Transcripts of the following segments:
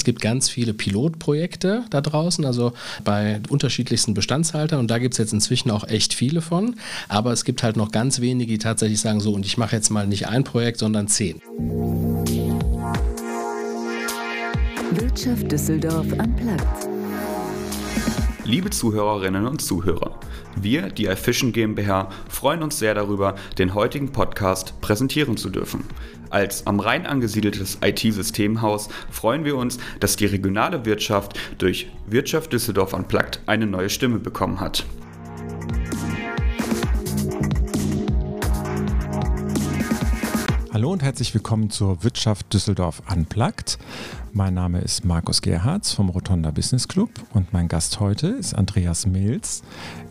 Es gibt ganz viele Pilotprojekte da draußen, also bei unterschiedlichsten Bestandshaltern und da gibt es jetzt inzwischen auch echt viele von. Aber es gibt halt noch ganz wenige, die tatsächlich sagen so, und ich mache jetzt mal nicht ein Projekt, sondern zehn. Wirtschaft Düsseldorf am Platz. Liebe Zuhörerinnen und Zuhörer, wir, die iFishing GmbH, freuen uns sehr darüber, den heutigen Podcast präsentieren zu dürfen. Als am Rhein angesiedeltes IT-Systemhaus freuen wir uns, dass die regionale Wirtschaft durch Wirtschaft Düsseldorf Unplugged eine neue Stimme bekommen hat. Hallo und herzlich willkommen zur Wirtschaft Düsseldorf Unplugged. Mein Name ist Markus Gerhards vom Rotonda Business Club und mein Gast heute ist Andreas Mills.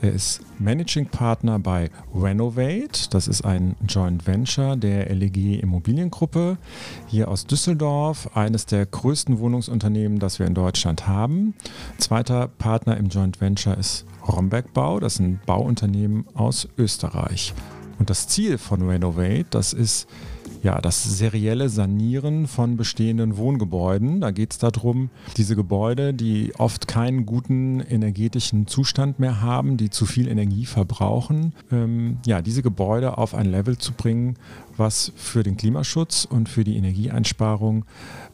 Er ist Managing Partner bei Renovate. Das ist ein Joint Venture der LEG Immobiliengruppe hier aus Düsseldorf, eines der größten Wohnungsunternehmen, das wir in Deutschland haben. Zweiter Partner im Joint Venture ist Romberg Bau. Das ist ein Bauunternehmen aus Österreich. Und das Ziel von Renovate, das ist ja, das serielle Sanieren von bestehenden Wohngebäuden. Da geht es darum, diese Gebäude, die oft keinen guten energetischen Zustand mehr haben, die zu viel Energie verbrauchen, ähm, ja, diese Gebäude auf ein Level zu bringen, was für den Klimaschutz und für die Energieeinsparung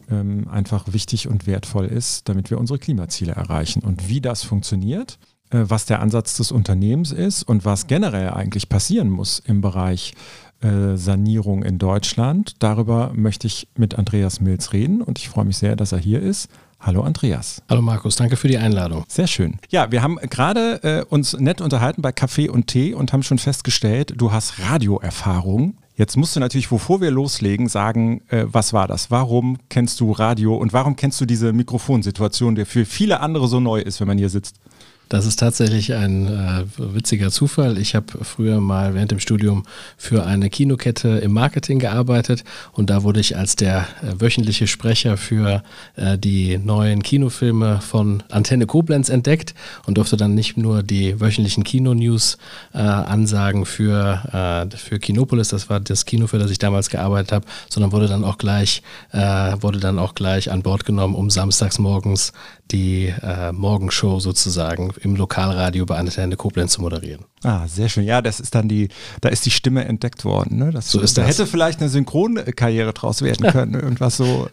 ähm, einfach wichtig und wertvoll ist, damit wir unsere Klimaziele erreichen. Und wie das funktioniert, was der Ansatz des Unternehmens ist und was generell eigentlich passieren muss im Bereich äh, Sanierung in Deutschland. Darüber möchte ich mit Andreas Mills reden und ich freue mich sehr, dass er hier ist. Hallo Andreas. Hallo Markus, danke für die Einladung. Sehr schön. Ja, wir haben gerade äh, uns nett unterhalten bei Kaffee und Tee und haben schon festgestellt, du hast Radioerfahrung. Jetzt musst du natürlich, bevor wir loslegen, sagen, äh, was war das? Warum kennst du Radio und warum kennst du diese Mikrofonsituation, die für viele andere so neu ist, wenn man hier sitzt? Das ist tatsächlich ein äh, witziger Zufall. Ich habe früher mal während dem Studium für eine Kinokette im Marketing gearbeitet und da wurde ich als der äh, wöchentliche Sprecher für äh, die neuen Kinofilme von Antenne Koblenz entdeckt und durfte dann nicht nur die wöchentlichen Kino-News äh, ansagen für, äh, für Kinopolis, das war das Kino, für das ich damals gearbeitet habe, sondern wurde dann auch gleich, äh, wurde dann auch gleich an Bord genommen, um samstags morgens die Morgenshow sozusagen im Lokalradio bei Antenne Koblenz zu moderieren. Ah, sehr schön. Ja, das ist dann die, da ist die Stimme entdeckt worden. Ne? Das, so ist da das. hätte vielleicht eine Synchronkarriere draus werden können. Irgendwas so.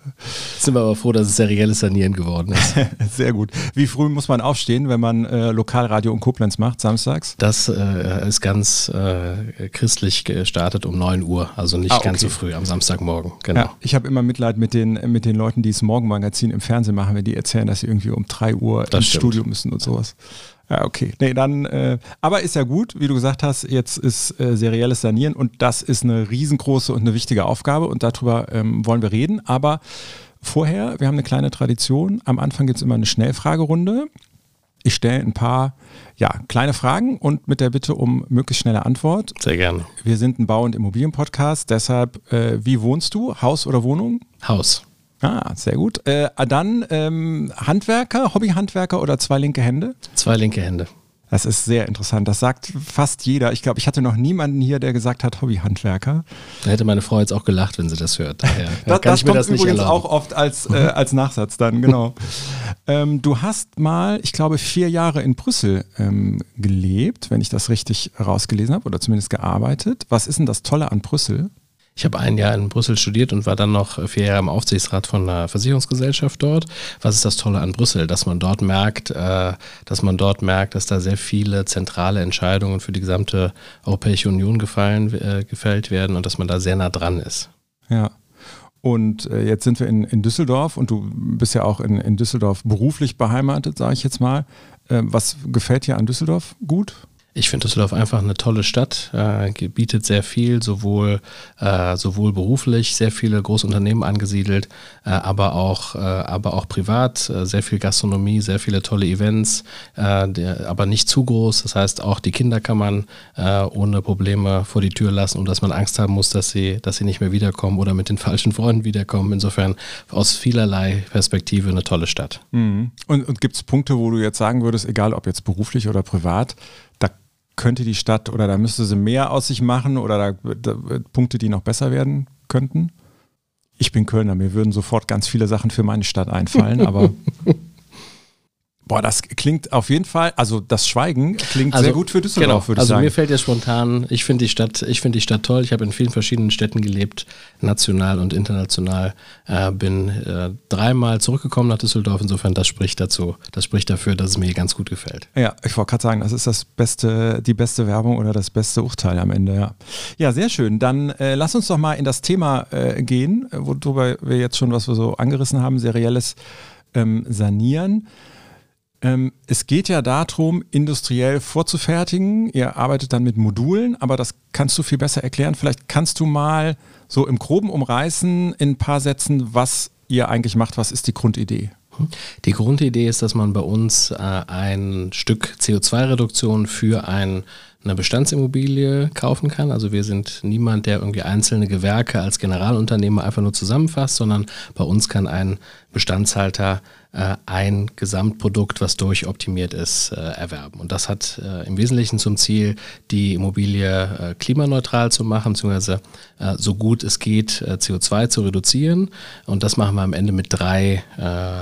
Sind wir aber froh, dass es serielles Sanieren geworden ist. sehr gut. Wie früh muss man aufstehen, wenn man äh, Lokalradio in Koblenz macht, samstags? Das äh, ist ganz äh, christlich gestartet um 9 Uhr, also nicht ah, okay. ganz so früh am Samstagmorgen. Genau. Ja, ich habe immer Mitleid mit den, mit den Leuten, die das Morgenmagazin im Fernsehen machen, wenn die erzählen, dass sie irgendwie um 3 Uhr das ins stimmt. Studio müssen und sowas. Ja, okay. Nee, dann, äh, aber ist ja gut, wie du gesagt hast, jetzt ist äh, serielles Sanieren und das ist eine riesengroße und eine wichtige Aufgabe und darüber ähm, wollen wir reden. Aber vorher, wir haben eine kleine Tradition. Am Anfang gibt es immer eine Schnellfragerunde. Ich stelle ein paar ja, kleine Fragen und mit der Bitte um möglichst schnelle Antwort. Sehr gerne. Wir sind ein Bau- und Immobilienpodcast, deshalb, äh, wie wohnst du? Haus oder Wohnung? Haus. Ah, sehr gut. Äh, dann ähm, Handwerker, Hobbyhandwerker oder zwei linke Hände? Zwei linke Hände. Das ist sehr interessant. Das sagt fast jeder. Ich glaube, ich hatte noch niemanden hier, der gesagt hat Hobbyhandwerker. Da hätte meine Frau jetzt auch gelacht, wenn sie das hört. Daher das, kann das ich mir kommt das übrigens erlauben. auch oft als, äh, als Nachsatz dann, genau. ähm, du hast mal, ich glaube, vier Jahre in Brüssel ähm, gelebt, wenn ich das richtig rausgelesen habe, oder zumindest gearbeitet. Was ist denn das Tolle an Brüssel? Ich habe ein Jahr in Brüssel studiert und war dann noch vier Jahre im Aufsichtsrat von einer Versicherungsgesellschaft dort. Was ist das Tolle an Brüssel? Dass man dort merkt, äh, dass man dort merkt, dass da sehr viele zentrale Entscheidungen für die gesamte Europäische Union gefallen, äh, gefällt werden und dass man da sehr nah dran ist. Ja. Und äh, jetzt sind wir in, in Düsseldorf und du bist ja auch in, in Düsseldorf beruflich beheimatet, sage ich jetzt mal. was gefällt dir an Düsseldorf gut? Ich finde Düsseldorf einfach eine tolle Stadt, äh, bietet sehr viel, sowohl, äh, sowohl beruflich, sehr viele Großunternehmen angesiedelt, äh, aber, auch, äh, aber auch privat, äh, sehr viel Gastronomie, sehr viele tolle Events, äh, der, aber nicht zu groß. Das heißt, auch die Kinder kann man ohne Probleme vor die Tür lassen, und dass man Angst haben muss, dass sie, dass sie nicht mehr wiederkommen oder mit den falschen Freunden wiederkommen. Insofern aus vielerlei Perspektive eine tolle Stadt. Mhm. Und, und gibt es Punkte, wo du jetzt sagen würdest, egal ob jetzt beruflich oder privat, könnte die Stadt oder da müsste sie mehr aus sich machen oder da, da Punkte, die noch besser werden könnten? Ich bin Kölner, mir würden sofort ganz viele Sachen für meine Stadt einfallen, aber Boah, das klingt auf jeden Fall, also das Schweigen klingt also, sehr gut für Düsseldorf, genau. würde ich also sagen. Also mir fällt ja spontan, ich finde die Stadt, ich finde die Stadt toll. Ich habe in vielen verschiedenen Städten gelebt, national und international. Äh, bin äh, dreimal zurückgekommen nach Düsseldorf. Insofern, das spricht dazu, das spricht dafür, dass es mir ganz gut gefällt. Ja, ich wollte gerade sagen, das ist das beste, die beste Werbung oder das beste Urteil am Ende. Ja, ja sehr schön. Dann äh, lass uns doch mal in das Thema äh, gehen, worüber wir jetzt schon was wir so angerissen haben, serielles ähm, Sanieren. Ähm, es geht ja darum, industriell vorzufertigen. Ihr arbeitet dann mit Modulen, aber das kannst du viel besser erklären. Vielleicht kannst du mal so im Groben umreißen in ein paar Sätzen, was ihr eigentlich macht. Was ist die Grundidee? Die Grundidee ist, dass man bei uns äh, ein Stück CO2-Reduktion für ein, eine Bestandsimmobilie kaufen kann. Also wir sind niemand, der irgendwie einzelne Gewerke als Generalunternehmer einfach nur zusammenfasst, sondern bei uns kann ein Bestandshalter äh, ein Gesamtprodukt, was durchoptimiert ist, äh, erwerben. Und das hat äh, im Wesentlichen zum Ziel, die Immobilie klimaneutral zu machen, beziehungsweise so gut es geht, CO2 zu reduzieren. Und das machen wir am Ende mit drei,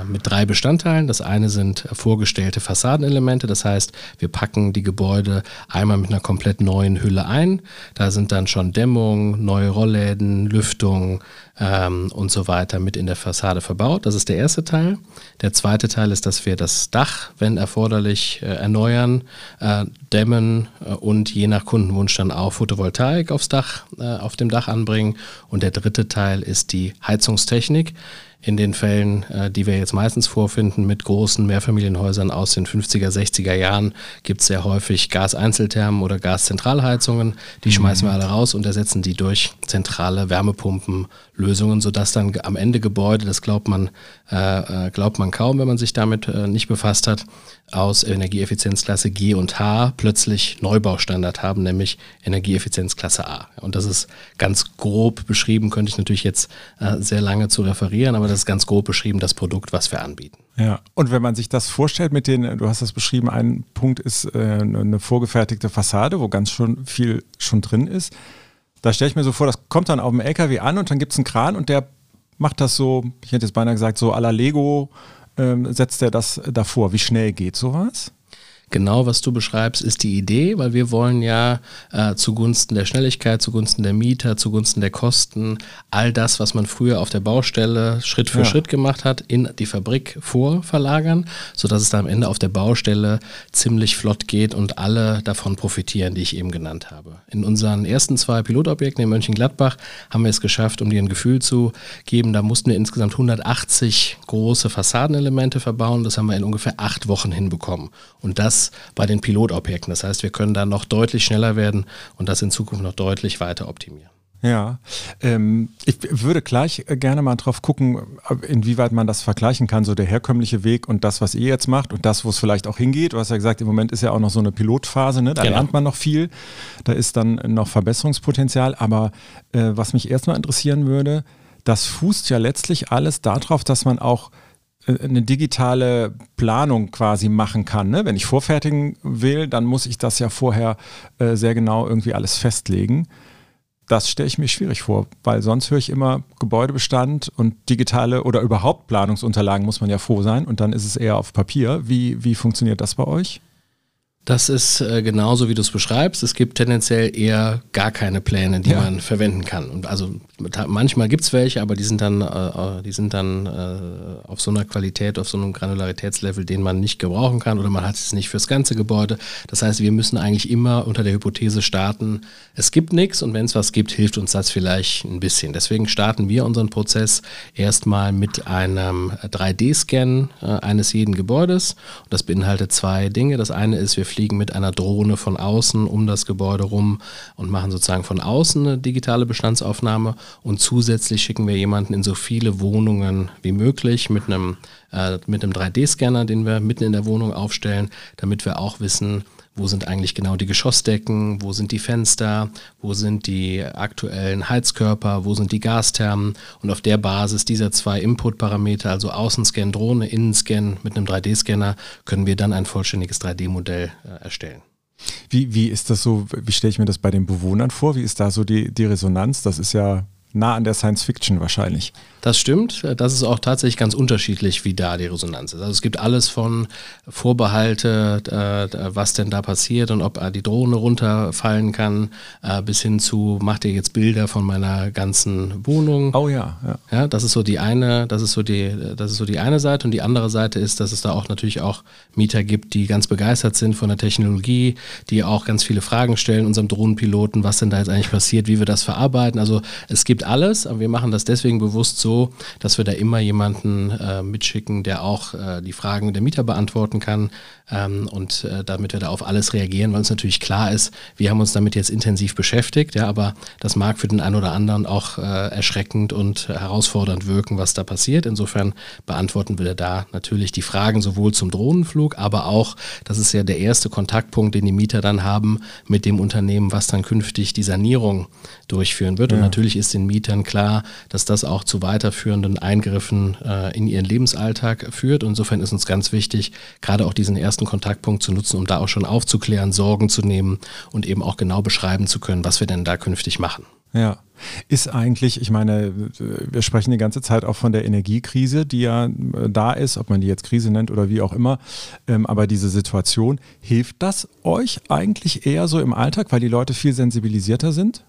mit drei Bestandteilen. Das eine sind vorgestellte Fassadenelemente, das heißt, wir packen die Gebäude einmal mit einer komplett neuen Hülle ein. Da sind dann schon Dämmung, neue Rollläden, Lüftung, ähm, und so weiter mit in der Fassade verbaut. Das ist der erste Teil. Der zweite Teil ist, dass wir das Dach, wenn erforderlich, äh, erneuern, äh, dämmen äh, und je nach Kundenwunsch dann auch Photovoltaik aufs Dach, äh, auf dem Dach anbringen. Und der dritte Teil ist die Heizungstechnik in den Fällen, äh, die wir jetzt meistens vorfinden, mit großen Mehrfamilienhäusern aus den 50er, 60er Jahren, gibt es sehr häufig Gaseinzelthermen oder Gaszentralheizungen. Die mhm. schmeißen wir alle raus und ersetzen die durch zentrale Wärmepumpenlösungen, sodass dann am Ende Gebäude, das glaubt man, äh, äh glaubt man kaum, wenn man sich damit äh, nicht befasst hat, aus Energieeffizienzklasse G und H plötzlich Neubaustandard haben, nämlich Energieeffizienzklasse A. Und das ist ganz grob beschrieben, könnte ich natürlich jetzt äh, sehr lange zu referieren, aber das ist ganz grob beschrieben, das Produkt, was wir anbieten. Ja, und wenn man sich das vorstellt mit den, du hast das beschrieben, ein Punkt ist äh, eine vorgefertigte Fassade, wo ganz schon viel schon drin ist. Da stelle ich mir so vor, das kommt dann auf dem LKW an und dann gibt es einen Kran und der macht das so, ich hätte jetzt beinahe gesagt, so à la Lego ähm, setzt er das davor? Wie schnell geht sowas? Genau, was du beschreibst, ist die Idee, weil wir wollen ja äh, zugunsten der Schnelligkeit, zugunsten der Mieter, zugunsten der Kosten, all das, was man früher auf der Baustelle Schritt für ja. Schritt gemacht hat, in die Fabrik vorverlagern, sodass es da am Ende auf der Baustelle ziemlich flott geht und alle davon profitieren, die ich eben genannt habe. In unseren ersten zwei Pilotobjekten in Mönchengladbach haben wir es geschafft, um dir ein Gefühl zu geben, da mussten wir insgesamt 180 große Fassadenelemente verbauen. Das haben wir in ungefähr acht Wochen hinbekommen. Und das bei den Pilotobjekten. Das heißt, wir können da noch deutlich schneller werden und das in Zukunft noch deutlich weiter optimieren. Ja, ähm, ich würde gleich gerne mal drauf gucken, inwieweit man das vergleichen kann, so der herkömmliche Weg und das, was ihr jetzt macht und das, wo es vielleicht auch hingeht. Du hast ja gesagt, im Moment ist ja auch noch so eine Pilotphase, ne? da genau. lernt man noch viel, da ist dann noch Verbesserungspotenzial. Aber äh, was mich erstmal interessieren würde, das fußt ja letztlich alles darauf, dass man auch äh, eine digitale Planung quasi machen kann. Ne? Wenn ich vorfertigen will, dann muss ich das ja vorher äh, sehr genau irgendwie alles festlegen. Das stelle ich mir schwierig vor, weil sonst höre ich immer Gebäudebestand und digitale oder überhaupt Planungsunterlagen muss man ja froh sein und dann ist es eher auf Papier. Wie, wie funktioniert das bei euch? Das ist äh, genauso, wie du es beschreibst. Es gibt tendenziell eher gar keine Pläne, die ja. man verwenden kann. Und also manchmal gibt es welche, aber die sind dann, äh, äh, die sind dann äh, auf so einer Qualität, auf so einem Granularitätslevel, den man nicht gebrauchen kann oder man hat es nicht fürs ganze Gebäude. Das heißt, wir müssen eigentlich immer unter der Hypothese starten, es gibt nichts und wenn es was gibt, hilft uns das vielleicht ein bisschen. Deswegen starten wir unseren Prozess erstmal mit einem 3D-Scan äh, eines jeden Gebäudes. Und das beinhaltet zwei Dinge. Das eine ist, wir fliegen mit einer Drohne von außen um das Gebäude rum und machen sozusagen von außen eine digitale Bestandsaufnahme. Und zusätzlich schicken wir jemanden in so viele Wohnungen wie möglich mit einem, äh, mit einem 3D-Scanner, den wir mitten in der Wohnung aufstellen, damit wir auch wissen, wo sind eigentlich genau die Geschossdecken, wo sind die Fenster, wo sind die aktuellen Heizkörper, wo sind die Gasthermen und auf der Basis dieser zwei Input-Parameter, also Außenscan, Drohne, Innenscan mit einem 3D-Scanner, können wir dann ein vollständiges 3D-Modell äh, erstellen. Wie, wie ist das so, wie stelle ich mir das bei den Bewohnern vor? Wie ist da so die, die Resonanz? Das ist ja nah an der Science Fiction wahrscheinlich. Das stimmt. Das ist auch tatsächlich ganz unterschiedlich, wie da die Resonanz ist. Also es gibt alles von Vorbehalte, äh, was denn da passiert und ob die Drohne runterfallen kann, äh, bis hin zu, macht ihr jetzt Bilder von meiner ganzen Wohnung. Oh ja, ja. Ja, das ist so die eine, das ist so die, das ist so die eine Seite und die andere Seite ist, dass es da auch natürlich auch Mieter gibt, die ganz begeistert sind von der Technologie, die auch ganz viele Fragen stellen unserem Drohnenpiloten, was denn da jetzt eigentlich passiert, wie wir das verarbeiten. Also es gibt alles, aber wir machen das deswegen bewusst so, so, dass wir da immer jemanden äh, mitschicken, der auch äh, die Fragen der Mieter beantworten kann ähm, und äh, damit wir da auf alles reagieren, weil uns natürlich klar ist, wir haben uns damit jetzt intensiv beschäftigt, ja, aber das mag für den einen oder anderen auch äh, erschreckend und herausfordernd wirken, was da passiert. Insofern beantworten wir da natürlich die Fragen sowohl zum Drohnenflug, aber auch, das ist ja der erste Kontaktpunkt, den die Mieter dann haben mit dem Unternehmen, was dann künftig die Sanierung durchführen wird. Ja. Und natürlich ist den Mietern klar, dass das auch zu weiter weiterführenden Eingriffen äh, in ihren Lebensalltag führt. insofern ist uns ganz wichtig, gerade auch diesen ersten Kontaktpunkt zu nutzen, um da auch schon aufzuklären, Sorgen zu nehmen und eben auch genau beschreiben zu können, was wir denn da künftig machen. Ja. Ist eigentlich, ich meine, wir sprechen die ganze Zeit auch von der Energiekrise, die ja äh, da ist, ob man die jetzt Krise nennt oder wie auch immer. Ähm, aber diese Situation, hilft das euch eigentlich eher so im Alltag, weil die Leute viel sensibilisierter sind?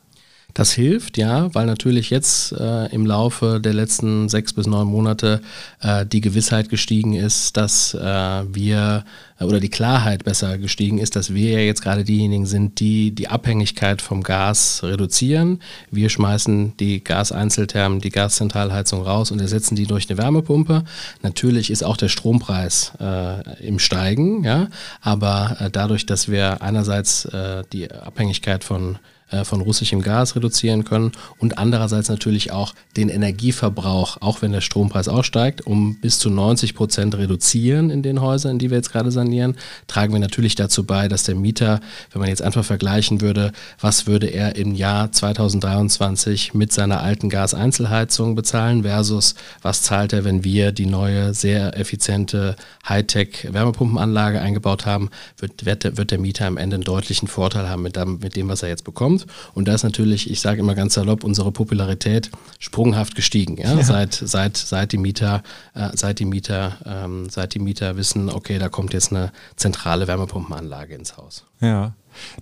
Das hilft, ja, weil natürlich jetzt äh, im Laufe der letzten sechs bis neun Monate äh, die Gewissheit gestiegen ist, dass äh, wir äh, oder die Klarheit besser gestiegen ist, dass wir ja jetzt gerade diejenigen sind, die die Abhängigkeit vom Gas reduzieren. Wir schmeißen die Gaseinzelthermen, die Gaszentralheizung raus und ersetzen die durch eine Wärmepumpe. Natürlich ist auch der Strompreis äh, im Steigen, ja, aber äh, dadurch, dass wir einerseits die Abhängigkeit von äh, von russischem Gas reduzieren können und andererseits natürlich auch den Energieverbrauch, auch wenn der Strompreis aussteigt, um bis zu 90 Prozent reduzieren in den Häusern, die wir jetzt gerade sanieren, tragen wir natürlich dazu bei, dass der Mieter, wenn man jetzt einfach vergleichen würde, was würde er im Jahr 2023 mit seiner alten Gaseinzelheizung bezahlen versus was zahlt er, wenn wir die neue, sehr effiziente Hightech-Wärmepumpenanlage eingebaut haben, wird, wird, der, Mieter am Ende einen deutlichen Vorteil haben mit dem was er jetzt bekommt. Und da ist natürlich, ich sage immer ganz salopp, unsere Popularität sprunghaft gestiegen. Ja? ja. Seit, seit, seit die Mieter, äh, seit die Mieter, ähm, seit die Mieter wissen, okay, da kommt jetzt eine zentrale Wärmepumpenanlage ins Haus. Ja.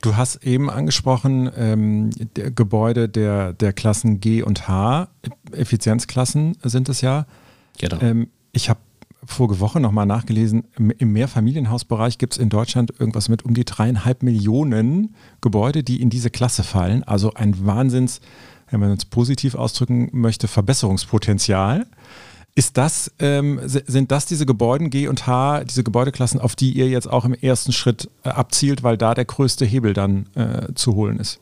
Du hast eben angesprochen, ähm, der Gebäude der, der Klassen G und H, Effizienzklassen sind es ja. Genau. Ähm, ich habe vorige Woche nochmal nachgelesen, im Mehrfamilienhausbereich gibt es in Deutschland irgendwas mit um die dreieinhalb Millionen Gebäude, die in diese Klasse fallen. Also ein Wahnsinns, wenn man es positiv ausdrücken möchte, Verbesserungspotenzial. Ist das, ähm, sind das diese Gebäuden G und H, diese Gebäudeklassen, auf die ihr jetzt auch im ersten Schritt äh, abzielt, weil da der größte Hebel dann äh, zu holen ist?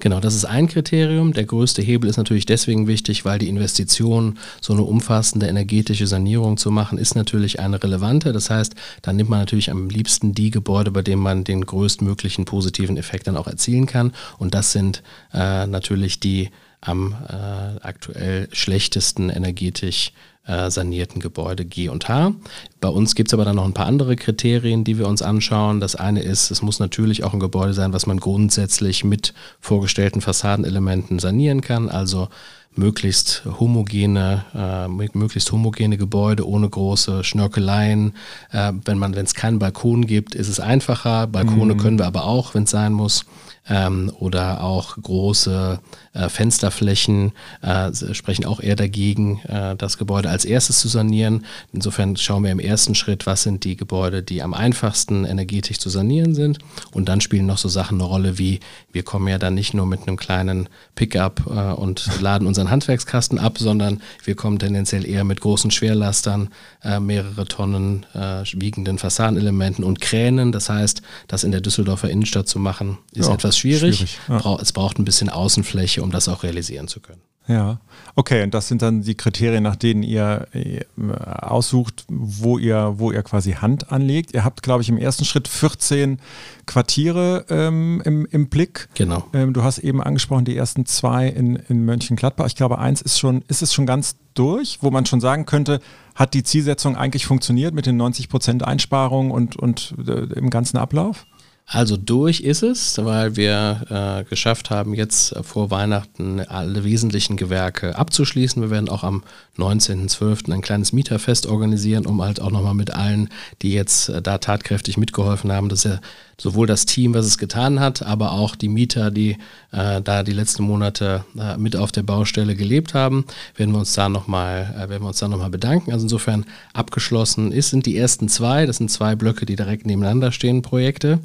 Genau, das ist ein Kriterium. Der größte Hebel ist natürlich deswegen wichtig, weil die Investition, so eine umfassende energetische Sanierung zu machen, ist natürlich eine relevante. Das heißt, da nimmt man natürlich am liebsten die Gebäude, bei denen man den größtmöglichen positiven Effekt dann auch erzielen kann. Und das sind äh, natürlich die am äh, aktuell schlechtesten energetisch äh, sanierten Gebäude G und H. Bei uns gibt es aber dann noch ein paar andere Kriterien, die wir uns anschauen. Das eine ist, es muss natürlich auch ein Gebäude sein, was man grundsätzlich mit vorgestellten Fassadenelementen sanieren kann. Also möglichst homogene, äh, möglichst homogene Gebäude ohne große Schnörkeleien. Äh, wenn man, wenn es keinen Balkon gibt, ist es einfacher. Balkone mhm. können wir aber auch, wenn es sein muss ähm, oder auch große äh, Fensterflächen äh, sprechen auch eher dagegen, äh, das Gebäude als erstes zu sanieren. Insofern schauen wir im ersten Schritt, was sind die Gebäude, die am einfachsten energetisch zu sanieren sind. Und dann spielen noch so Sachen eine Rolle wie, wir kommen ja dann nicht nur mit einem kleinen Pickup äh, und laden unseren Handwerkskasten ab, sondern wir kommen tendenziell eher mit großen Schwerlastern, äh, mehrere Tonnen äh, wiegenden Fassadenelementen und Kränen. Das heißt, das in der Düsseldorfer Innenstadt zu machen, ist ja. etwas schwierig. schwierig ja. Es braucht ein bisschen Außenfläche, um das auch realisieren zu können. Ja, okay, und das sind dann die Kriterien, nach denen ihr äh, aussucht, wo ihr, wo ihr quasi Hand anlegt. Ihr habt, glaube ich, im ersten Schritt 14 Quartiere ähm, im, im Blick. Genau. Ähm, du hast eben angesprochen, die ersten zwei in, in Mönchengladbach. Ich glaube, eins ist schon, ist es schon ganz durch, wo man schon sagen könnte, hat die Zielsetzung eigentlich funktioniert mit den 90 Prozent Einsparungen und, und äh, im ganzen Ablauf? Also durch ist es, weil wir äh, geschafft haben, jetzt vor Weihnachten alle wesentlichen Gewerke abzuschließen. Wir werden auch am 19.12. ein kleines Mieterfest organisieren, um halt auch nochmal mit allen, die jetzt äh, da tatkräftig mitgeholfen haben, dass ja sowohl das Team, was es getan hat, aber auch die Mieter, die äh, da die letzten Monate äh, mit auf der Baustelle gelebt haben, werden wir uns da nochmal, äh, nochmal bedanken. Also insofern abgeschlossen ist, sind die ersten zwei, das sind zwei Blöcke, die direkt nebeneinander stehen, Projekte.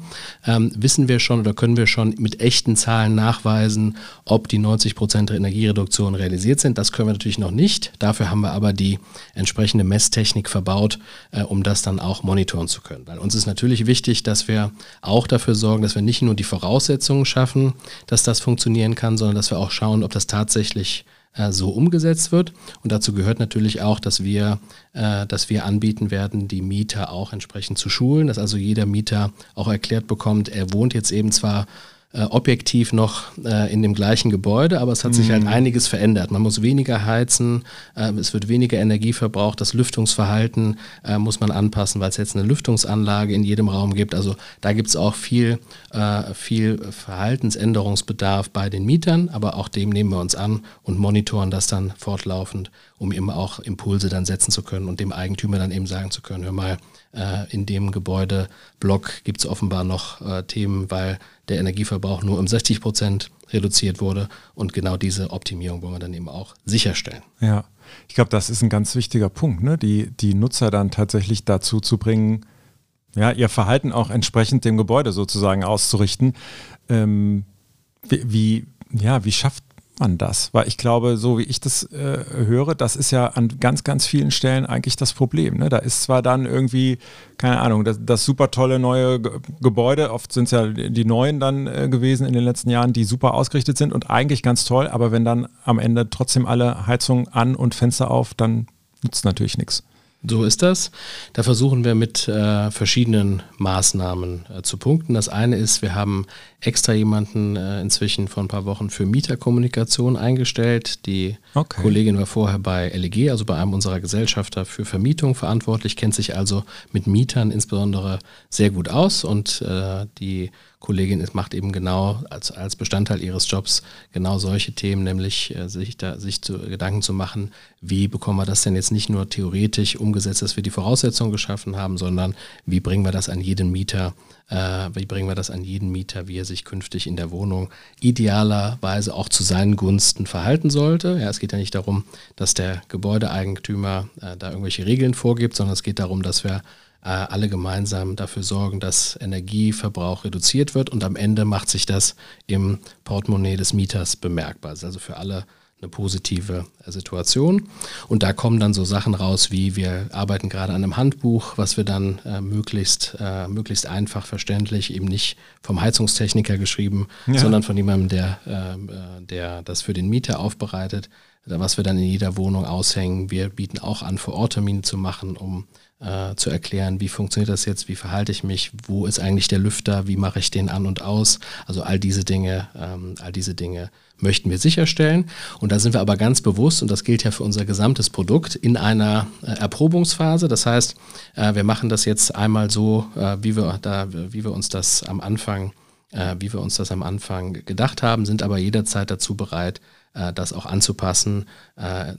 Ähm, wissen wir schon oder können wir schon mit echten Zahlen nachweisen, ob die 90 Prozent Energiereduktion realisiert sind. Das können wir natürlich noch nicht. Dafür Dafür haben wir aber die entsprechende Messtechnik verbaut, äh, um das dann auch monitoren zu können. Weil uns ist natürlich wichtig, dass wir auch dafür sorgen, dass wir nicht nur die Voraussetzungen schaffen, dass das funktionieren kann, sondern dass wir auch schauen, ob das tatsächlich äh, so umgesetzt wird. Und dazu gehört natürlich auch, dass wir, äh, dass wir anbieten werden, die Mieter auch entsprechend zu schulen, dass also jeder Mieter auch erklärt bekommt, er wohnt jetzt eben zwar äh, objektiv noch äh, in dem gleichen Gebäude, aber es hat sich halt mhm. einiges verändert. Man muss weniger heizen, äh, es wird weniger Energie verbraucht, das Lüftungsverhalten äh, muss man anpassen, weil es jetzt eine Lüftungsanlage in jedem Raum gibt. Also da gibt es auch viel, äh, viel Verhaltensänderungsbedarf bei den Mietern, aber auch dem nehmen wir uns an und monitoren das dann fortlaufend, um eben auch Impulse dann setzen zu können und dem Eigentümer dann eben sagen zu können, hör mal, äh, in dem Gebäudeblock gibt es offenbar noch äh, Themen, weil der Energieverbrauch nur um 60 Prozent reduziert wurde. Und genau diese Optimierung wollen wir dann eben auch sicherstellen. Ja, ich glaube, das ist ein ganz wichtiger Punkt, ne? die, die Nutzer dann tatsächlich dazu zu bringen, ja, ihr Verhalten auch entsprechend dem Gebäude sozusagen auszurichten. Ähm, wie, wie, ja, wie schafft man das? Weil ich glaube, so wie ich das äh, höre, das ist ja an ganz, ganz vielen Stellen eigentlich das Problem. Ne? Da ist zwar dann irgendwie, keine Ahnung, das, das super tolle neue Gebäude, oft sind es ja die neuen dann äh, gewesen in den letzten Jahren, die super ausgerichtet sind und eigentlich ganz toll, aber wenn dann am Ende trotzdem alle Heizungen an und Fenster auf, dann nützt natürlich nichts. So ist das. Da versuchen wir mit äh, verschiedenen Maßnahmen äh, zu punkten. Das eine ist, wir haben extra jemanden äh, inzwischen vor ein paar Wochen für Mieterkommunikation eingestellt. Die okay. Kollegin war vorher bei LEG, also bei einem unserer Gesellschafter für Vermietung verantwortlich, kennt sich also mit Mietern insbesondere sehr gut aus und äh, die Kollegin macht eben genau als, als Bestandteil ihres Jobs genau solche Themen, nämlich äh, sich, da, sich zu, Gedanken zu machen, wie bekommen wir das denn jetzt nicht nur theoretisch umgesetzt, dass wir die Voraussetzungen geschaffen haben, sondern wie bringen wir das an jeden Mieter, äh, wie bringen wir das an jeden Mieter, wie er sich künftig in der Wohnung idealerweise auch zu seinen Gunsten verhalten sollte. Ja, es geht ja nicht darum, dass der Gebäudeeigentümer äh, da irgendwelche Regeln vorgibt, sondern es geht darum, dass wir alle gemeinsam dafür sorgen, dass Energieverbrauch reduziert wird und am Ende macht sich das im Portemonnaie des Mieters bemerkbar. Das ist also für alle eine positive äh, Situation. Und da kommen dann so Sachen raus, wie wir arbeiten gerade an einem Handbuch, was wir dann äh, möglichst, äh, möglichst einfach verständlich, eben nicht vom Heizungstechniker geschrieben, ja. sondern von jemandem, der, äh, der das für den Mieter aufbereitet, was wir dann in jeder Wohnung aushängen. Wir bieten auch an, vor Ort Termine zu machen, um äh, zu erklären, wie funktioniert das jetzt, wie verhalte ich mich, wo ist eigentlich der Lüfter, wie mache ich den an und aus. Also all diese Dinge, ähm, all diese Dinge möchten wir sicherstellen. Und da sind wir aber ganz bewusst, und das gilt ja für unser gesamtes Produkt, in einer äh, Erprobungsphase. Das heißt, äh, wir machen das jetzt einmal so, äh, wie, wir da, wie wir uns das am Anfang äh, wie wir uns das am Anfang gedacht haben, sind aber jederzeit dazu bereit, äh, das auch anzupassen, äh,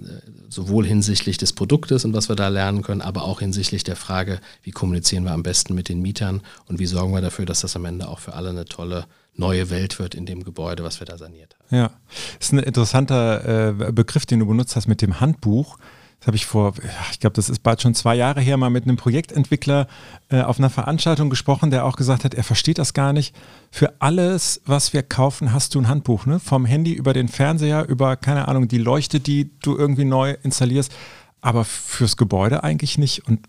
sowohl hinsichtlich des Produktes und was wir da lernen können, aber auch hinsichtlich der Frage, wie kommunizieren wir am besten mit den Mietern und wie sorgen wir dafür, dass das am Ende auch für alle eine tolle neue Welt wird in dem Gebäude, was wir da saniert haben. Ja, das ist ein interessanter äh, Begriff, den du benutzt hast mit dem Handbuch. Das habe ich vor, ich glaube, das ist bald schon zwei Jahre her, mal mit einem Projektentwickler äh, auf einer Veranstaltung gesprochen, der auch gesagt hat, er versteht das gar nicht. Für alles, was wir kaufen, hast du ein Handbuch, ne? Vom Handy über den Fernseher, über, keine Ahnung, die Leuchte, die du irgendwie neu installierst, aber fürs Gebäude eigentlich nicht. Und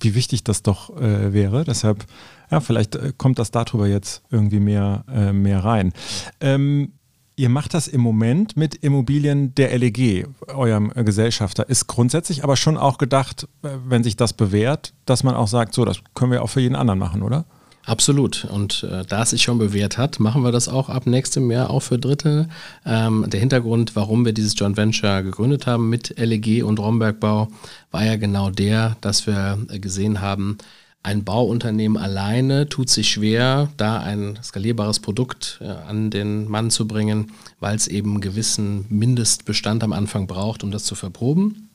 wie wichtig das doch äh, wäre. Deshalb, ja, vielleicht äh, kommt das darüber jetzt irgendwie mehr, äh, mehr rein. Ähm, Ihr macht das im Moment mit Immobilien der LEG, eurem Gesellschafter. Ist grundsätzlich aber schon auch gedacht, äh, wenn sich das bewährt, dass man auch sagt, so, das können wir auch für jeden anderen machen, oder? Absolut. Und äh, da es sich schon bewährt hat, machen wir das auch ab nächstem Jahr auch für Dritte. Ähm, der Hintergrund, warum wir dieses Joint Venture gegründet haben mit LEG und Rombergbau, war ja genau der, dass wir gesehen haben, ein Bauunternehmen alleine tut sich schwer, da ein skalierbares Produkt äh, an den Mann zu bringen, weil es eben einen gewissen Mindestbestand am Anfang braucht, um das zu verproben.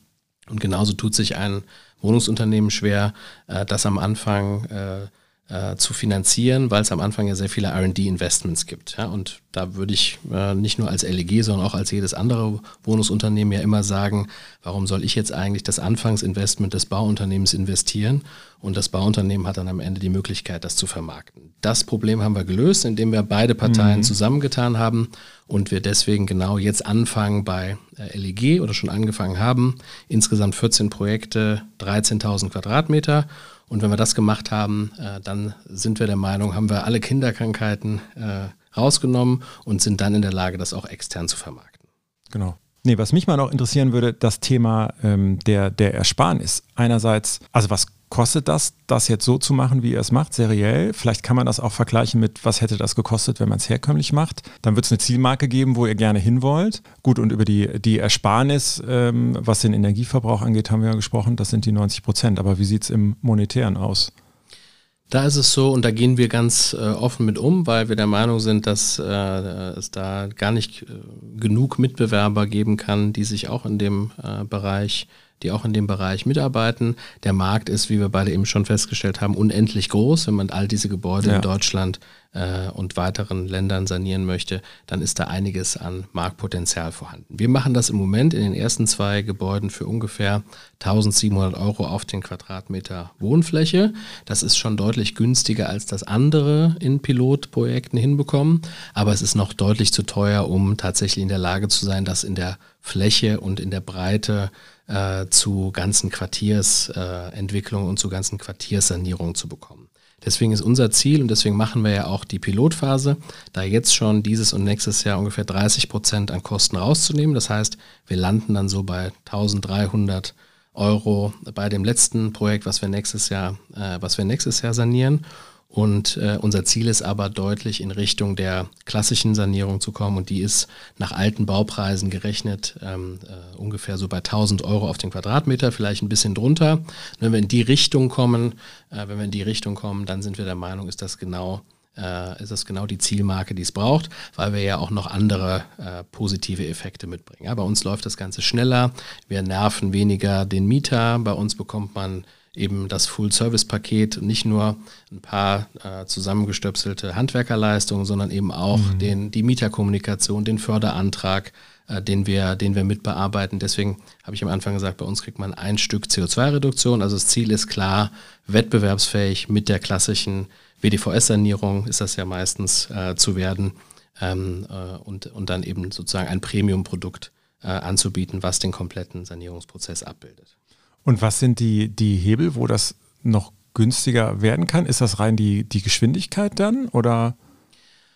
Und genauso tut sich ein Wohnungsunternehmen schwer, äh, das am Anfang äh, äh, zu finanzieren, weil es am Anfang ja sehr viele RD-Investments gibt. Ja? Und da würde ich äh, nicht nur als LEG, sondern auch als jedes andere Wohnungsunternehmen ja immer sagen, warum soll ich jetzt eigentlich das Anfangsinvestment des Bauunternehmens investieren? Und das Bauunternehmen hat dann am Ende die Möglichkeit, das zu vermarkten. Das Problem haben wir gelöst, indem wir beide Parteien mhm. zusammengetan haben und wir deswegen genau jetzt anfangen bei äh, LEG oder schon angefangen haben. Insgesamt 14 Projekte, 13.000 Quadratmeter. Und wenn wir das gemacht haben, äh, dann sind wir der Meinung, haben wir alle Kinderkrankheiten äh, rausgenommen und sind dann in der Lage, das auch extern zu vermarkten. Genau. Nee, was mich mal noch interessieren würde, das Thema ähm, der, der Ersparnis. Einerseits, also was kostet das, das jetzt so zu machen, wie ihr es macht, seriell? Vielleicht kann man das auch vergleichen mit, was hätte das gekostet, wenn man es herkömmlich macht. Dann wird es eine Zielmarke geben, wo ihr gerne hin wollt. Gut, und über die, die Ersparnis, ähm, was den Energieverbrauch angeht, haben wir ja gesprochen, das sind die 90 Prozent. Aber wie sieht es im Monetären aus? Da ist es so, und da gehen wir ganz äh, offen mit um, weil wir der Meinung sind, dass äh, es da gar nicht äh, genug Mitbewerber geben kann, die sich auch in dem äh, Bereich die auch in dem Bereich mitarbeiten. Der Markt ist, wie wir beide eben schon festgestellt haben, unendlich groß. Wenn man all diese Gebäude ja. in Deutschland äh, und weiteren Ländern sanieren möchte, dann ist da einiges an Marktpotenzial vorhanden. Wir machen das im Moment in den ersten zwei Gebäuden für ungefähr 1700 Euro auf den Quadratmeter Wohnfläche. Das ist schon deutlich günstiger als das andere in Pilotprojekten hinbekommen, aber es ist noch deutlich zu teuer, um tatsächlich in der Lage zu sein, das in der Fläche und in der Breite äh, zu ganzen Quartiersentwicklungen äh, und zu ganzen Quartierssanierungen zu bekommen. Deswegen ist unser Ziel und deswegen machen wir ja auch die Pilotphase, da jetzt schon dieses und nächstes Jahr ungefähr 30 Prozent an Kosten rauszunehmen. Das heißt, wir landen dann so bei 1300 Euro bei dem letzten Projekt, was wir nächstes Jahr, äh, was wir nächstes Jahr sanieren. Und äh, unser Ziel ist aber deutlich in Richtung der klassischen Sanierung zu kommen und die ist nach alten Baupreisen gerechnet ähm, äh, ungefähr so bei 1000 Euro auf den Quadratmeter, vielleicht ein bisschen drunter. Und wenn wir in die Richtung kommen, äh, wenn wir in die Richtung kommen, dann sind wir der Meinung, ist das genau äh, ist das genau die Zielmarke, die es braucht, weil wir ja auch noch andere äh, positive Effekte mitbringen. Ja, bei uns läuft das Ganze schneller, wir nerven weniger den Mieter, bei uns bekommt man eben das Full-Service-Paket, nicht nur ein paar äh, zusammengestöpselte Handwerkerleistungen, sondern eben auch mhm. den, die Mieterkommunikation, den Förderantrag, äh, den, wir, den wir mitbearbeiten. Deswegen habe ich am Anfang gesagt, bei uns kriegt man ein Stück CO2-Reduktion. Also das Ziel ist klar, wettbewerbsfähig mit der klassischen WDVS-Sanierung ist das ja meistens äh, zu werden ähm, äh, und, und dann eben sozusagen ein Premium-Produkt äh, anzubieten, was den kompletten Sanierungsprozess abbildet. Und was sind die, die Hebel, wo das noch günstiger werden kann? Ist das rein die, die Geschwindigkeit dann oder?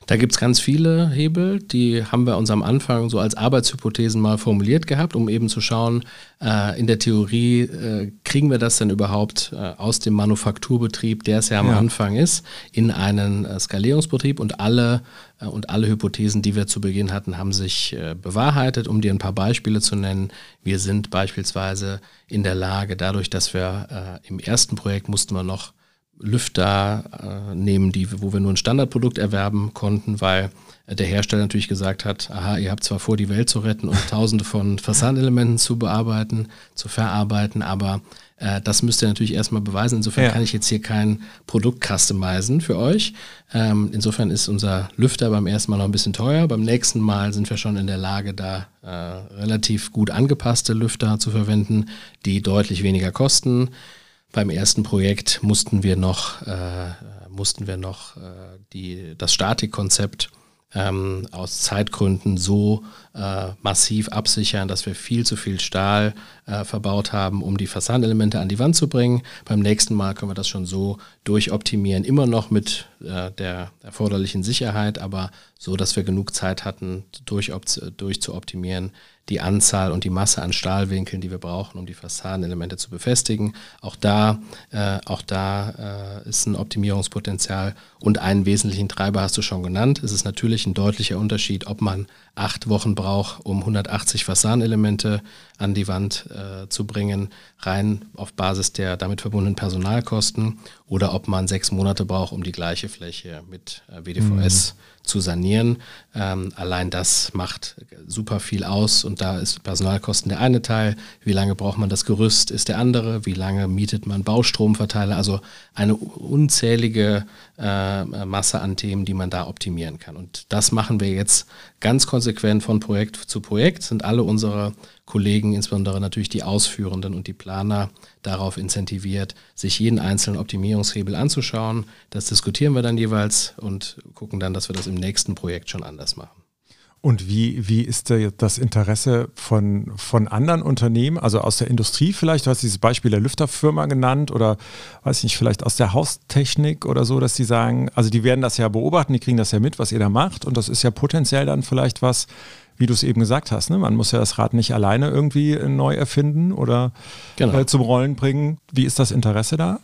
Da gibt es ganz viele Hebel, die haben wir uns am Anfang so als Arbeitshypothesen mal formuliert gehabt, um eben zu schauen, äh, in der Theorie äh, kriegen wir das denn überhaupt äh, aus dem Manufakturbetrieb, der es ja am ja. Anfang ist, in einen äh, Skalierungsbetrieb und alle äh, und alle Hypothesen, die wir zu Beginn hatten, haben sich äh, bewahrheitet. Um dir ein paar Beispiele zu nennen, wir sind beispielsweise in der Lage, dadurch, dass wir im ersten Projekt mussten wir noch Lüfter äh, nehmen, die, wo wir nur ein Standardprodukt erwerben konnten, weil der Hersteller natürlich gesagt hat, aha, ihr habt zwar vor, die Welt zu retten und tausende von Fassadenelementen zu bearbeiten, zu verarbeiten, aber äh, das müsst ihr natürlich erstmal beweisen. Insofern ja. kann ich jetzt hier kein Produkt customizen für euch. Ähm, insofern ist unser Lüfter beim ersten Mal noch ein bisschen teuer. Beim nächsten Mal sind wir schon in der Lage, da äh, relativ gut angepasste Lüfter zu verwenden, die deutlich weniger kosten. Beim ersten Projekt mussten wir noch, äh, mussten wir noch äh, die, das Statikkonzept ähm, aus Zeitgründen so äh, massiv absichern, dass wir viel zu viel Stahl äh, verbaut haben, um die Fassadenelemente an die Wand zu bringen. Beim nächsten Mal können wir das schon so durchoptimieren, immer noch mit äh, der erforderlichen Sicherheit, aber so, dass wir genug Zeit hatten, durch, durch die Anzahl und die Masse an Stahlwinkeln, die wir brauchen, um die Fassadenelemente zu befestigen. Auch da, äh, auch da äh, ist ein Optimierungspotenzial und einen wesentlichen Treiber hast du schon genannt. Es ist natürlich ein deutlicher Unterschied, ob man acht Wochen braucht, um 180 Fassadenelemente an die Wand äh, zu bringen, rein auf Basis der damit verbundenen Personalkosten, oder ob man sechs Monate braucht, um die gleiche Fläche mit äh, WDVS mhm zu sanieren. Ähm, allein das macht super viel aus und da ist Personalkosten der eine Teil. Wie lange braucht man das Gerüst ist der andere. Wie lange mietet man Baustromverteiler? Also eine unzählige äh, Masse an Themen, die man da optimieren kann. Und das machen wir jetzt ganz konsequent von Projekt zu Projekt. Sind alle unsere Kollegen, insbesondere natürlich die Ausführenden und die Planer, darauf incentiviert, sich jeden einzelnen Optimierungshebel anzuschauen. Das diskutieren wir dann jeweils und gucken dann, dass wir das im nächsten Projekt schon anders machen. Und wie, wie ist das Interesse von, von anderen Unternehmen, also aus der Industrie vielleicht? Du hast dieses Beispiel der Lüfterfirma genannt oder weiß ich nicht, vielleicht aus der Haustechnik oder so, dass die sagen, also die werden das ja beobachten, die kriegen das ja mit, was ihr da macht und das ist ja potenziell dann vielleicht was, wie du es eben gesagt hast, ne? man muss ja das Rad nicht alleine irgendwie neu erfinden oder genau. äh, zum Rollen bringen. Wie ist das Interesse da?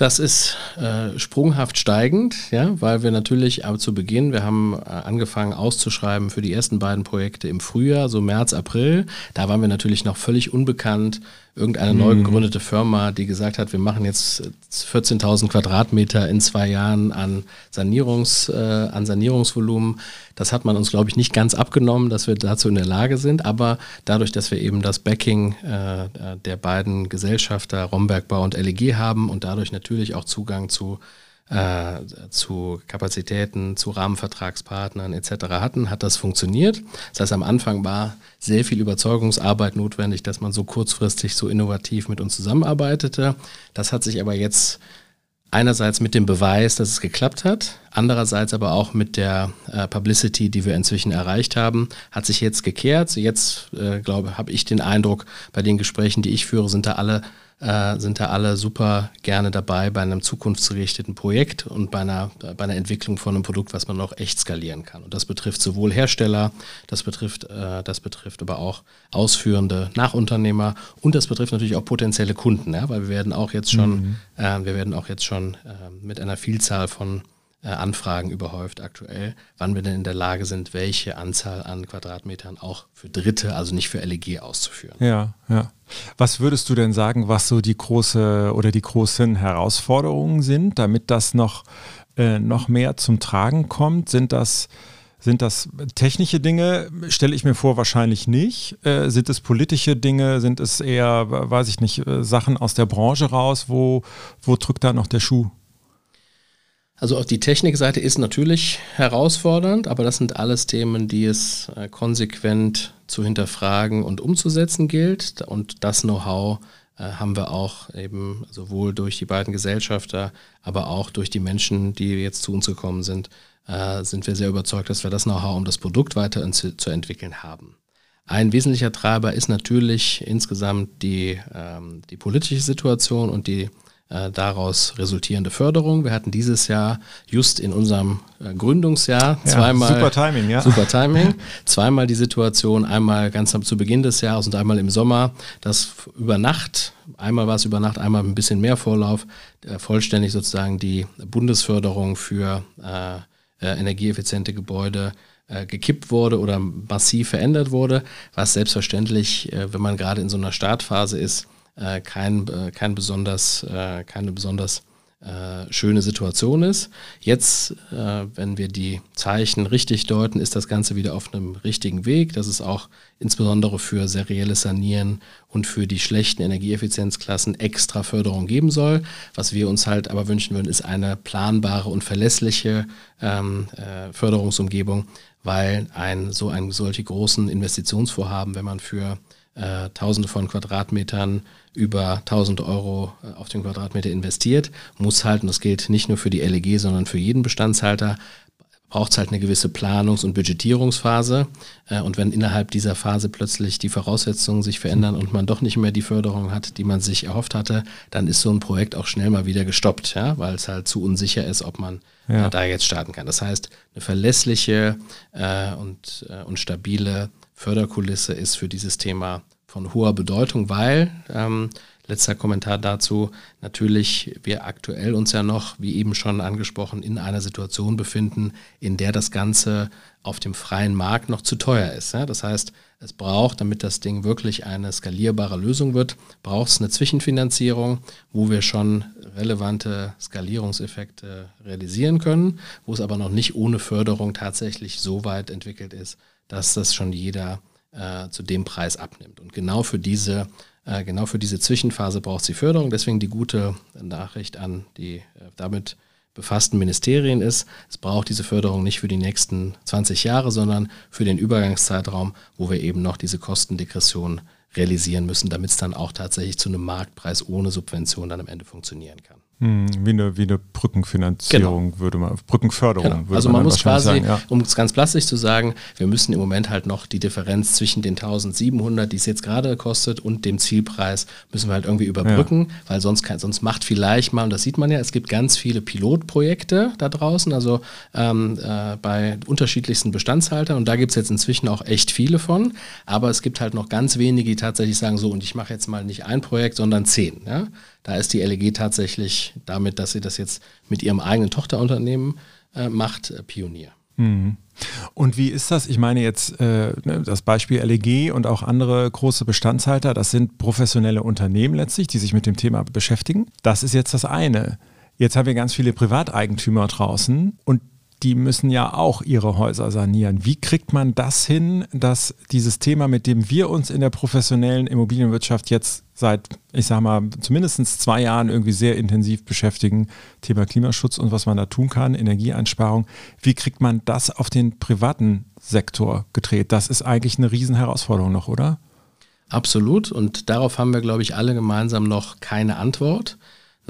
Das ist äh, sprunghaft steigend, ja, weil wir natürlich aber zu Beginn, wir haben äh, angefangen auszuschreiben für die ersten beiden Projekte im Frühjahr, so März, April. Da waren wir natürlich noch völlig unbekannt irgendeine neu mhm. gegründete Firma, die gesagt hat, wir machen jetzt 14.000 Quadratmeter in zwei Jahren an, Sanierungs, äh, an Sanierungsvolumen. Das hat man uns, glaube ich, nicht ganz abgenommen, dass wir dazu in der Lage sind. Aber dadurch, dass wir eben das Backing äh, der beiden Gesellschafter Rombergbau und LEG haben und dadurch natürlich auch Zugang zu äh, zu Kapazitäten, zu Rahmenvertragspartnern etc. hatten, hat das funktioniert. Das heißt, am Anfang war sehr viel Überzeugungsarbeit notwendig, dass man so kurzfristig so innovativ mit uns zusammenarbeitete. Das hat sich aber jetzt einerseits mit dem Beweis, dass es geklappt hat, andererseits aber auch mit der äh, Publicity, die wir inzwischen erreicht haben, hat sich jetzt gekehrt. Jetzt, äh, glaube habe ich den Eindruck, bei den Gesprächen, die ich führe, sind da alle äh, sind da alle super gerne dabei bei einem zukunftsgerichteten Projekt und bei einer, bei einer Entwicklung von einem Produkt, was man auch echt skalieren kann. Und das betrifft sowohl Hersteller, das betrifft, äh, das betrifft aber auch ausführende Nachunternehmer und das betrifft natürlich auch potenzielle Kunden, ja, weil wir werden auch jetzt schon, mhm. äh, wir werden auch jetzt schon äh, mit einer Vielzahl von Anfragen überhäuft aktuell, wann wir denn in der Lage sind, welche Anzahl an Quadratmetern auch für Dritte, also nicht für LEG auszuführen. Ja, ja. Was würdest du denn sagen, was so die große oder die großen Herausforderungen sind, damit das noch, äh, noch mehr zum Tragen kommt? Sind das sind das technische Dinge? Stelle ich mir vor, wahrscheinlich nicht. Äh, sind es politische Dinge? Sind es eher, weiß ich nicht, äh, Sachen aus der Branche raus? Wo, wo drückt da noch der Schuh? Also auch die Technikseite ist natürlich herausfordernd, aber das sind alles Themen, die es äh, konsequent zu hinterfragen und umzusetzen gilt. Und das Know-how äh, haben wir auch eben sowohl durch die beiden Gesellschafter, aber auch durch die Menschen, die jetzt zu uns gekommen sind, äh, sind wir sehr überzeugt, dass wir das Know-how, um das Produkt weiter zu entwickeln haben. Ein wesentlicher Treiber ist natürlich insgesamt die, ähm, die politische Situation und die äh, daraus resultierende Förderung. Wir hatten dieses Jahr just in unserem äh, Gründungsjahr ja, zweimal super Timing, ja. Super Timing, zweimal die Situation, einmal ganz zu Beginn des Jahres und einmal im Sommer, dass über Nacht, einmal war es über Nacht, einmal ein bisschen mehr Vorlauf, äh, vollständig sozusagen die Bundesförderung für äh, äh energieeffiziente Gebäude gekippt wurde oder massiv verändert wurde, was selbstverständlich, wenn man gerade in so einer Startphase ist, äh, kein, äh, kein besonders, äh, keine besonders äh, schöne Situation ist. Jetzt, äh, wenn wir die Zeichen richtig deuten, ist das Ganze wieder auf einem richtigen Weg, dass es auch insbesondere für serielles Sanieren und für die schlechten Energieeffizienzklassen extra Förderung geben soll. Was wir uns halt aber wünschen würden, ist eine planbare und verlässliche ähm, äh, Förderungsumgebung, weil ein so ein solche großen Investitionsvorhaben, wenn man für äh, Tausende von Quadratmetern über 1000 Euro äh, auf den Quadratmeter investiert, muss halt, und das gilt nicht nur für die LEG, sondern für jeden Bestandshalter, braucht es halt eine gewisse Planungs- und Budgetierungsphase. Äh, und wenn innerhalb dieser Phase plötzlich die Voraussetzungen sich verändern und man doch nicht mehr die Förderung hat, die man sich erhofft hatte, dann ist so ein Projekt auch schnell mal wieder gestoppt, ja, weil es halt zu unsicher ist, ob man ja. da jetzt starten kann. Das heißt, eine verlässliche äh, und, äh, und stabile Förderkulisse ist für dieses Thema von hoher Bedeutung, weil ähm, letzter Kommentar dazu. Natürlich, wir aktuell uns ja noch, wie eben schon angesprochen, in einer Situation befinden, in der das Ganze auf dem freien Markt noch zu teuer ist. Ja? Das heißt, es braucht, damit das Ding wirklich eine skalierbare Lösung wird, braucht es eine Zwischenfinanzierung, wo wir schon relevante Skalierungseffekte realisieren können, wo es aber noch nicht ohne Förderung tatsächlich so weit entwickelt ist, dass das schon jeder äh, zu dem Preis abnimmt. Und genau für diese äh, genau für diese Zwischenphase braucht sie Förderung. Deswegen die gute Nachricht an die äh, damit befassten Ministerien ist, es braucht diese Förderung nicht für die nächsten 20 Jahre, sondern für den Übergangszeitraum, wo wir eben noch diese Kostendegression realisieren müssen, damit es dann auch tatsächlich zu einem Marktpreis ohne Subvention dann am Ende funktionieren kann. Hm, wie eine, wie eine Brückenfinanzierung genau. würde man, Brückenförderung. Genau. Würde also man, man muss quasi, sagen, ja. um es ganz plastisch zu sagen, wir müssen im Moment halt noch die Differenz zwischen den 1700, die es jetzt gerade kostet, und dem Zielpreis müssen wir halt irgendwie überbrücken, ja. weil sonst, kann, sonst macht vielleicht mal, und das sieht man ja, es gibt ganz viele Pilotprojekte da draußen, also ähm, äh, bei unterschiedlichsten Bestandshaltern und da gibt es jetzt inzwischen auch echt viele von, aber es gibt halt noch ganz wenige, die tatsächlich sagen, so und ich mache jetzt mal nicht ein Projekt, sondern zehn. Ja? Da ist die LEG tatsächlich damit, dass sie das jetzt mit ihrem eigenen Tochterunternehmen äh, macht, äh, Pionier. Mhm. Und wie ist das? Ich meine jetzt äh, ne, das Beispiel LEG und auch andere große Bestandshalter, das sind professionelle Unternehmen letztlich, die sich mit dem Thema beschäftigen. Das ist jetzt das eine. Jetzt haben wir ganz viele Privateigentümer draußen und die müssen ja auch ihre Häuser sanieren. Wie kriegt man das hin, dass dieses Thema, mit dem wir uns in der professionellen Immobilienwirtschaft jetzt seit, ich sag mal, zumindest zwei Jahren irgendwie sehr intensiv beschäftigen, Thema Klimaschutz und was man da tun kann, Energieeinsparung, wie kriegt man das auf den privaten Sektor gedreht? Das ist eigentlich eine Riesenherausforderung noch, oder? Absolut. Und darauf haben wir, glaube ich, alle gemeinsam noch keine Antwort.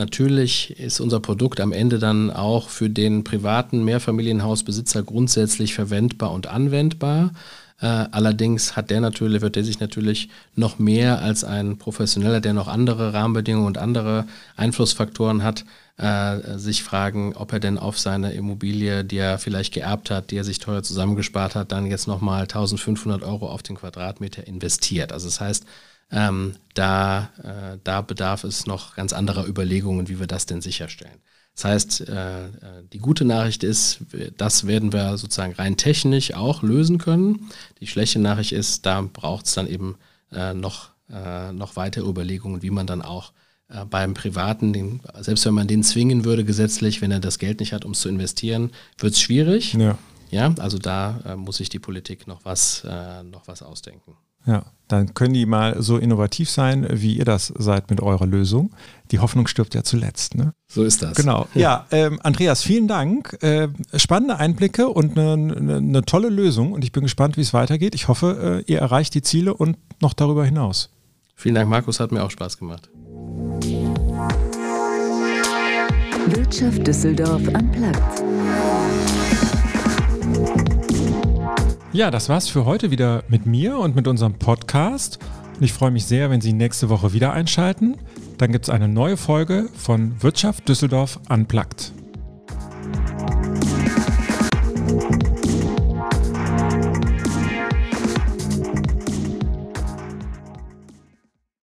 Natürlich ist unser Produkt am Ende dann auch für den privaten Mehrfamilienhausbesitzer grundsätzlich verwendbar und anwendbar. Äh, allerdings hat der natürlich, wird der sich natürlich noch mehr als ein Professioneller, der noch andere Rahmenbedingungen und andere Einflussfaktoren hat, äh, sich fragen, ob er denn auf seine Immobilie, die er vielleicht geerbt hat, die er sich teuer zusammengespart hat, dann jetzt nochmal 1500 Euro auf den Quadratmeter investiert. Also das heißt, ähm, da, äh, da bedarf es noch ganz anderer Überlegungen, wie wir das denn sicherstellen. Das heißt, äh, äh, die gute Nachricht ist, das werden wir sozusagen rein technisch auch lösen können. Die schlechte Nachricht ist, da braucht es dann eben äh, noch, noch weitere Überlegungen, wie man dann auch beim Privaten, den, selbst wenn man den zwingen würde gesetzlich, wenn er das Geld nicht hat, um es zu investieren, wird es schwierig. Ja. ja, also da muss sich die Politik noch was, noch was ausdenken. Ja, dann können die mal so innovativ sein, wie ihr das seid mit eurer Lösung. Die Hoffnung stirbt ja zuletzt. Ne? So ist das. Genau. Ja, ähm, Andreas, vielen Dank. Äh, spannende Einblicke und eine, eine, eine, tolle Lösung. Und ich bin gespannt, wie es weitergeht. Ich hoffe, äh, ihr erreicht die Ziele und noch darüber hinaus. Vielen Dank, Markus. Hat mir auch Spaß gemacht. Wirtschaft Düsseldorf am Platz. Ja, das war's für heute wieder mit mir und mit unserem Podcast. Und ich freue mich sehr, wenn Sie nächste Woche wieder einschalten. Dann gibt es eine neue Folge von Wirtschaft Düsseldorf Unplugged.